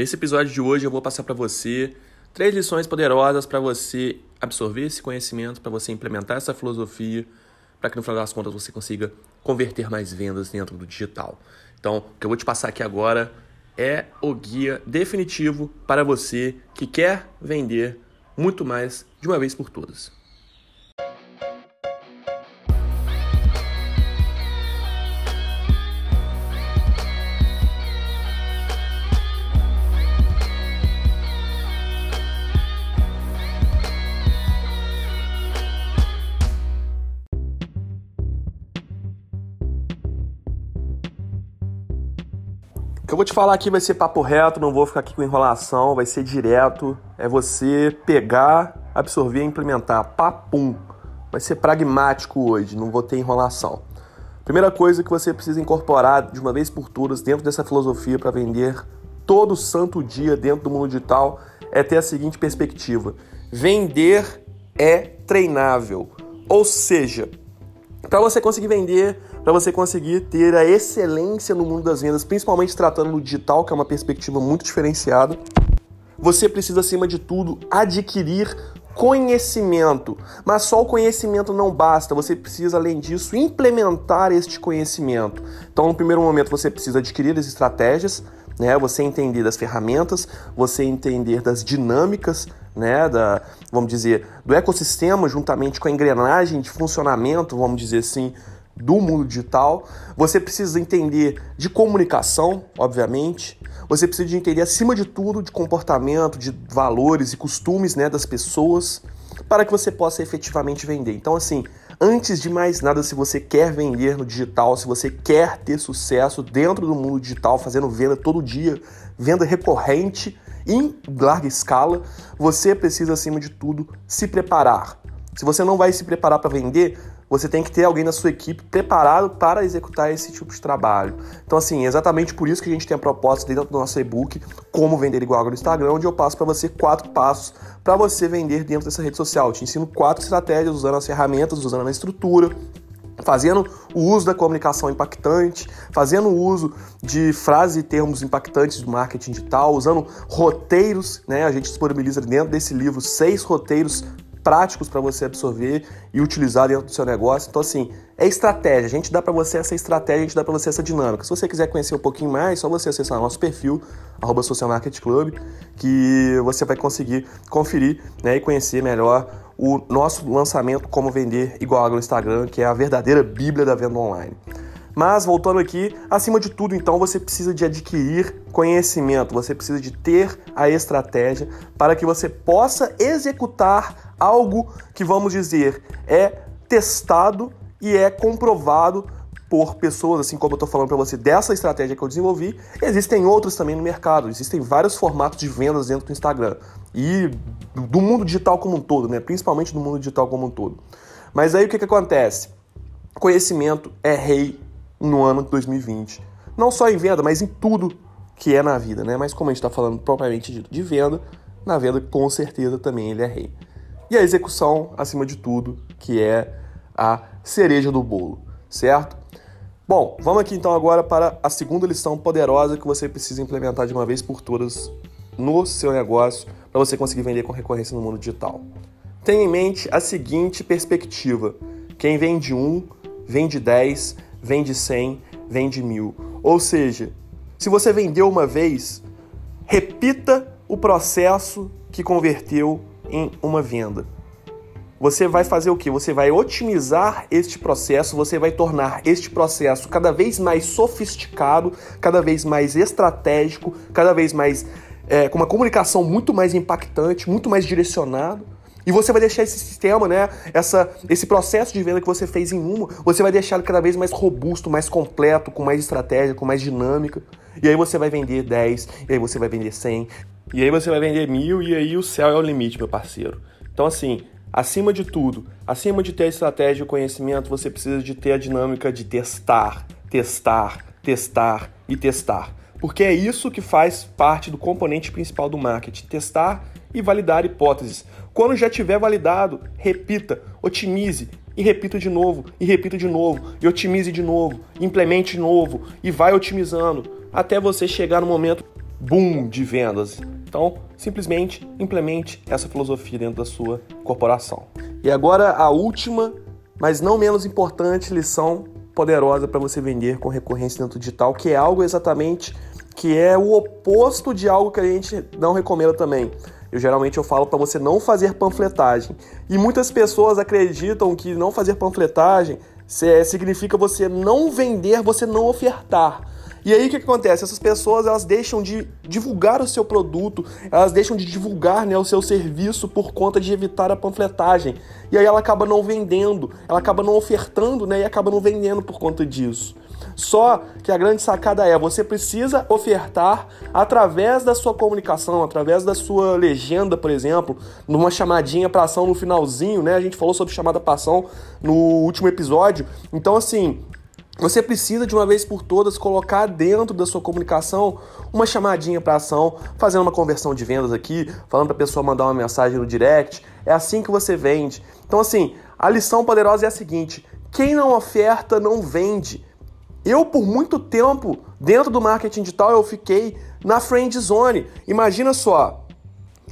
Nesse episódio de hoje eu vou passar para você três lições poderosas para você absorver esse conhecimento, para você implementar essa filosofia, para que no final das contas você consiga converter mais vendas dentro do digital. Então, o que eu vou te passar aqui agora é o guia definitivo para você que quer vender muito mais de uma vez por todas. Que eu vou te falar aqui vai ser papo reto, não vou ficar aqui com enrolação, vai ser direto. É você pegar, absorver e implementar. Papum. Vai ser pragmático hoje, não vou ter enrolação. Primeira coisa que você precisa incorporar de uma vez por todas dentro dessa filosofia para vender todo santo dia dentro do mundo digital é ter a seguinte perspectiva: vender é treinável. Ou seja, para você conseguir vender, para você conseguir ter a excelência no mundo das vendas, principalmente tratando no digital, que é uma perspectiva muito diferenciada. Você precisa, acima de tudo, adquirir conhecimento. Mas só o conhecimento não basta, você precisa, além disso, implementar este conhecimento. Então, no primeiro momento, você precisa adquirir as estratégias, né? Você entender das ferramentas, você entender das dinâmicas, né? Da, vamos dizer, do ecossistema juntamente com a engrenagem de funcionamento, vamos dizer assim, do mundo digital. Você precisa entender de comunicação, obviamente. Você precisa de entender, acima de tudo, de comportamento, de valores e costumes né, das pessoas, para que você possa efetivamente vender. Então, assim, antes de mais nada, se você quer vender no digital, se você quer ter sucesso dentro do mundo digital, fazendo venda todo dia, venda recorrente, em larga escala, você precisa, acima de tudo, se preparar. Se você não vai se preparar para vender, você tem que ter alguém na sua equipe preparado para executar esse tipo de trabalho. Então, assim, é exatamente por isso que a gente tem a proposta dentro do nosso e-book Como Vender Igual no Instagram, onde eu passo para você quatro passos para você vender dentro dessa rede social. Eu te ensino quatro estratégias usando as ferramentas, usando a estrutura, fazendo o uso da comunicação impactante, fazendo o uso de frases e termos impactantes do marketing digital, usando roteiros, né? A gente disponibiliza dentro desse livro seis roteiros práticos para você absorver e utilizar dentro do seu negócio. Então, assim, é estratégia. A gente dá para você essa estratégia, a gente dá para você essa dinâmica. Se você quiser conhecer um pouquinho mais, é só você acessar nosso perfil, arroba Social Market Club, que você vai conseguir conferir né, e conhecer melhor o nosso lançamento Como Vender Igual no Instagram, que é a verdadeira bíblia da venda online. Mas voltando aqui, acima de tudo, então você precisa de adquirir conhecimento, você precisa de ter a estratégia para que você possa executar algo que vamos dizer é testado e é comprovado por pessoas, assim como eu estou falando para você dessa estratégia que eu desenvolvi. Existem outras também no mercado, existem vários formatos de vendas dentro do Instagram e do mundo digital como um todo, né? Principalmente do mundo digital como um todo. Mas aí o que, que acontece? Conhecimento é rei no ano de 2020. Não só em venda, mas em tudo que é na vida, né? Mas como a gente está falando propriamente dito de venda, na venda com certeza também ele é rei. E a execução, acima de tudo, que é a cereja do bolo, certo? Bom, vamos aqui então agora para a segunda lição poderosa que você precisa implementar de uma vez por todas no seu negócio para você conseguir vender com recorrência no mundo digital. Tenha em mente a seguinte perspectiva: quem vende um, vende 10, vende 100, vende mil. Ou seja, se você vendeu uma vez, repita o processo que converteu em uma venda. Você vai fazer o que? Você vai otimizar este processo, você vai tornar este processo cada vez mais sofisticado, cada vez mais estratégico, cada vez mais é, com uma comunicação muito mais impactante, muito mais direcionado e você vai deixar esse sistema, né, essa, esse processo de venda que você fez em uma, você vai deixá-lo cada vez mais robusto, mais completo, com mais estratégia, com mais dinâmica. E aí você vai vender 10, e aí você vai vender 100, e aí você vai vender mil, e aí o céu é o limite, meu parceiro. Então, assim, acima de tudo, acima de ter a estratégia e o conhecimento, você precisa de ter a dinâmica de testar, testar, testar e testar. Porque é isso que faz parte do componente principal do marketing: testar e validar hipóteses. Quando já tiver validado, repita, otimize e repita de novo, e repita de novo, e otimize de novo, implemente de novo e vai otimizando até você chegar no momento boom de vendas. Então, simplesmente implemente essa filosofia dentro da sua corporação. E agora a última, mas não menos importante lição poderosa para você vender com recorrência dentro digital, que é algo exatamente que é o oposto de algo que a gente não recomenda também. Eu geralmente eu falo para você não fazer panfletagem. E muitas pessoas acreditam que não fazer panfletagem significa você não vender, você não ofertar. E aí o que, acontece? Essas pessoas elas deixam de divulgar o seu produto, elas deixam de divulgar né, o seu serviço por conta de evitar a panfletagem. E aí ela acaba não vendendo, ela acaba não ofertando né, e acaba não vendendo por conta disso. Só que a grande sacada é, você precisa ofertar através da sua comunicação, através da sua legenda, por exemplo, numa chamadinha para ação no finalzinho, né? A gente falou sobre chamada para ação no último episódio. Então, assim, você precisa de uma vez por todas colocar dentro da sua comunicação uma chamadinha para ação, fazendo uma conversão de vendas aqui, falando para a pessoa mandar uma mensagem no direct. É assim que você vende. Então assim, a lição poderosa é a seguinte: quem não oferta não vende. Eu por muito tempo dentro do marketing digital eu fiquei na friend zone. Imagina só,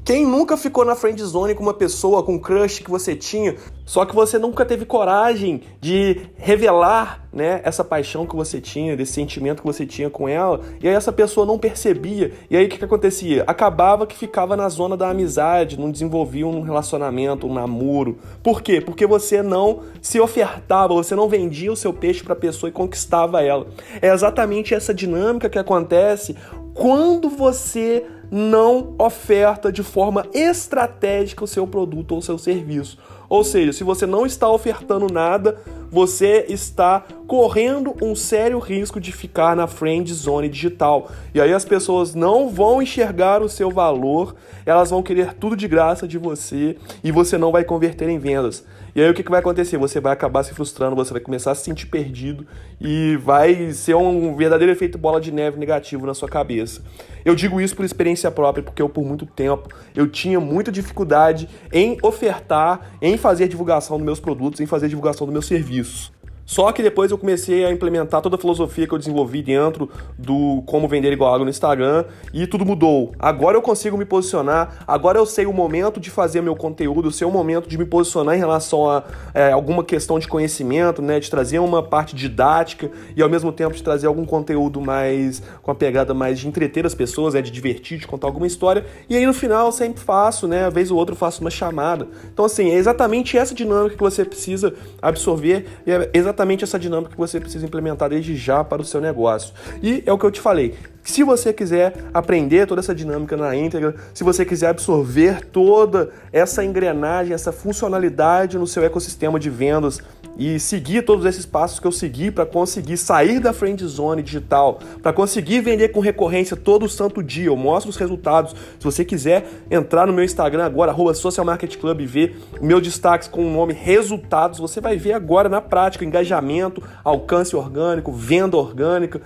quem nunca ficou na friend zone com uma pessoa, com um crush que você tinha, só que você nunca teve coragem de revelar, né, essa paixão que você tinha, desse sentimento que você tinha com ela, e aí essa pessoa não percebia. E aí o que, que acontecia? Acabava que ficava na zona da amizade, não desenvolvia um relacionamento, um namoro. Por quê? Porque você não se ofertava, você não vendia o seu peixe para a pessoa e conquistava ela. É exatamente essa dinâmica que acontece quando você não oferta de forma estratégica o seu produto ou seu serviço. Ou seja, se você não está ofertando nada, você está correndo um sério risco de ficar na friend zone digital. E aí as pessoas não vão enxergar o seu valor, elas vão querer tudo de graça de você e você não vai converter em vendas. E aí o que, vai acontecer? Você vai acabar se frustrando, você vai começar a se sentir perdido e vai ser um verdadeiro efeito bola de neve negativo na sua cabeça. Eu digo isso por experiência própria, porque eu por muito tempo eu tinha muita dificuldade em ofertar, em fazer divulgação dos meus produtos, em fazer divulgação dos meus serviços. Só que depois eu comecei a implementar toda a filosofia que eu desenvolvi dentro do como vender igual água no Instagram e tudo mudou. Agora eu consigo me posicionar, agora eu sei o momento de fazer meu conteúdo, sei o momento de me posicionar em relação a é, alguma questão de conhecimento, né, de trazer uma parte didática e ao mesmo tempo de trazer algum conteúdo mais com a pegada mais de entreter as pessoas, é de divertir, de contar alguma história. E aí no final sempre faço, né, vez ou outra faço uma chamada. Então assim, é exatamente essa dinâmica que você precisa absorver e é exatamente exatamente essa dinâmica que você precisa implementar desde já para o seu negócio. E é o que eu te falei. Se você quiser aprender toda essa dinâmica na íntegra, se você quiser absorver toda essa engrenagem, essa funcionalidade no seu ecossistema de vendas e seguir todos esses passos que eu segui para conseguir sair da friend zone digital, para conseguir vender com recorrência todo santo dia. Eu mostro os resultados. Se você quiser entrar no meu Instagram agora, arroba Social Market Club e ver meu destaque com o nome resultados, você vai ver agora na prática engajamento, alcance orgânico, venda orgânica,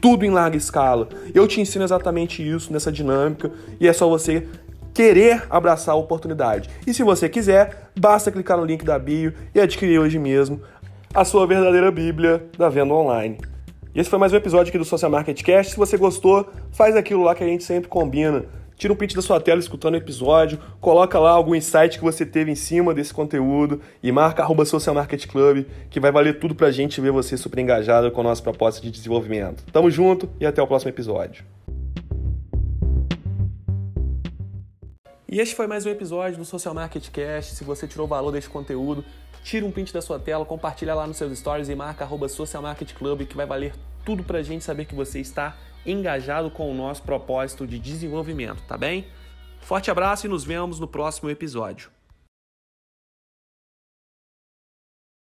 tudo em larga escala. Eu te ensino exatamente isso nessa dinâmica e é só você querer abraçar a oportunidade. E se você quiser, basta clicar no link da bio e adquirir hoje mesmo a sua verdadeira Bíblia da venda online. E esse foi mais um episódio aqui do Social Market Cast. Se você gostou, faz aquilo lá que a gente sempre combina. Tira um print da sua tela escutando o episódio, coloca lá algum insight que você teve em cima desse conteúdo e marca arroba Social Market Club, que vai valer tudo pra gente ver você super engajado com a nossa proposta de desenvolvimento. Tamo junto e até o próximo episódio. E este foi mais um episódio do Social Market Cast. Se você tirou valor deste conteúdo, tira um print da sua tela, compartilha lá nos seus stories e marca arroba Social Market Club, que vai valer tudo pra gente saber que você está engajado com o nosso propósito de desenvolvimento, tá bem? Forte abraço e nos vemos no próximo episódio.